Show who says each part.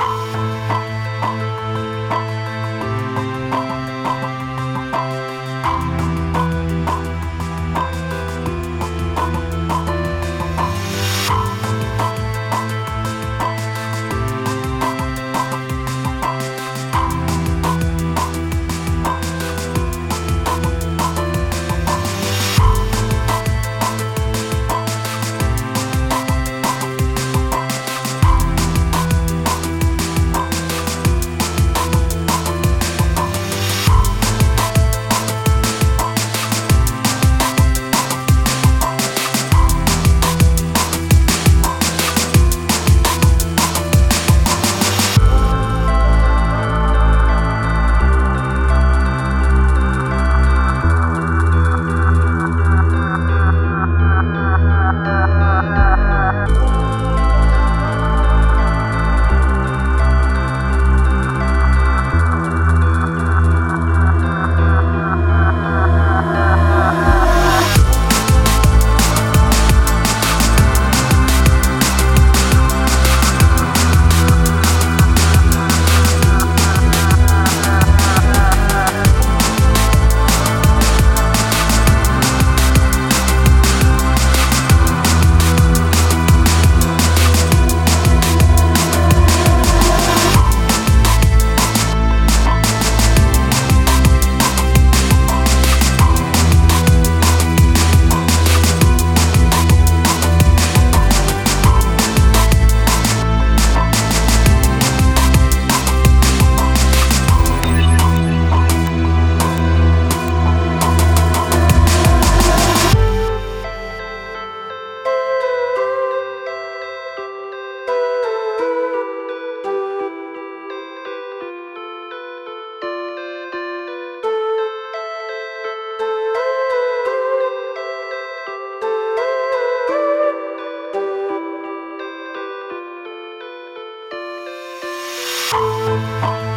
Speaker 1: you Thank you.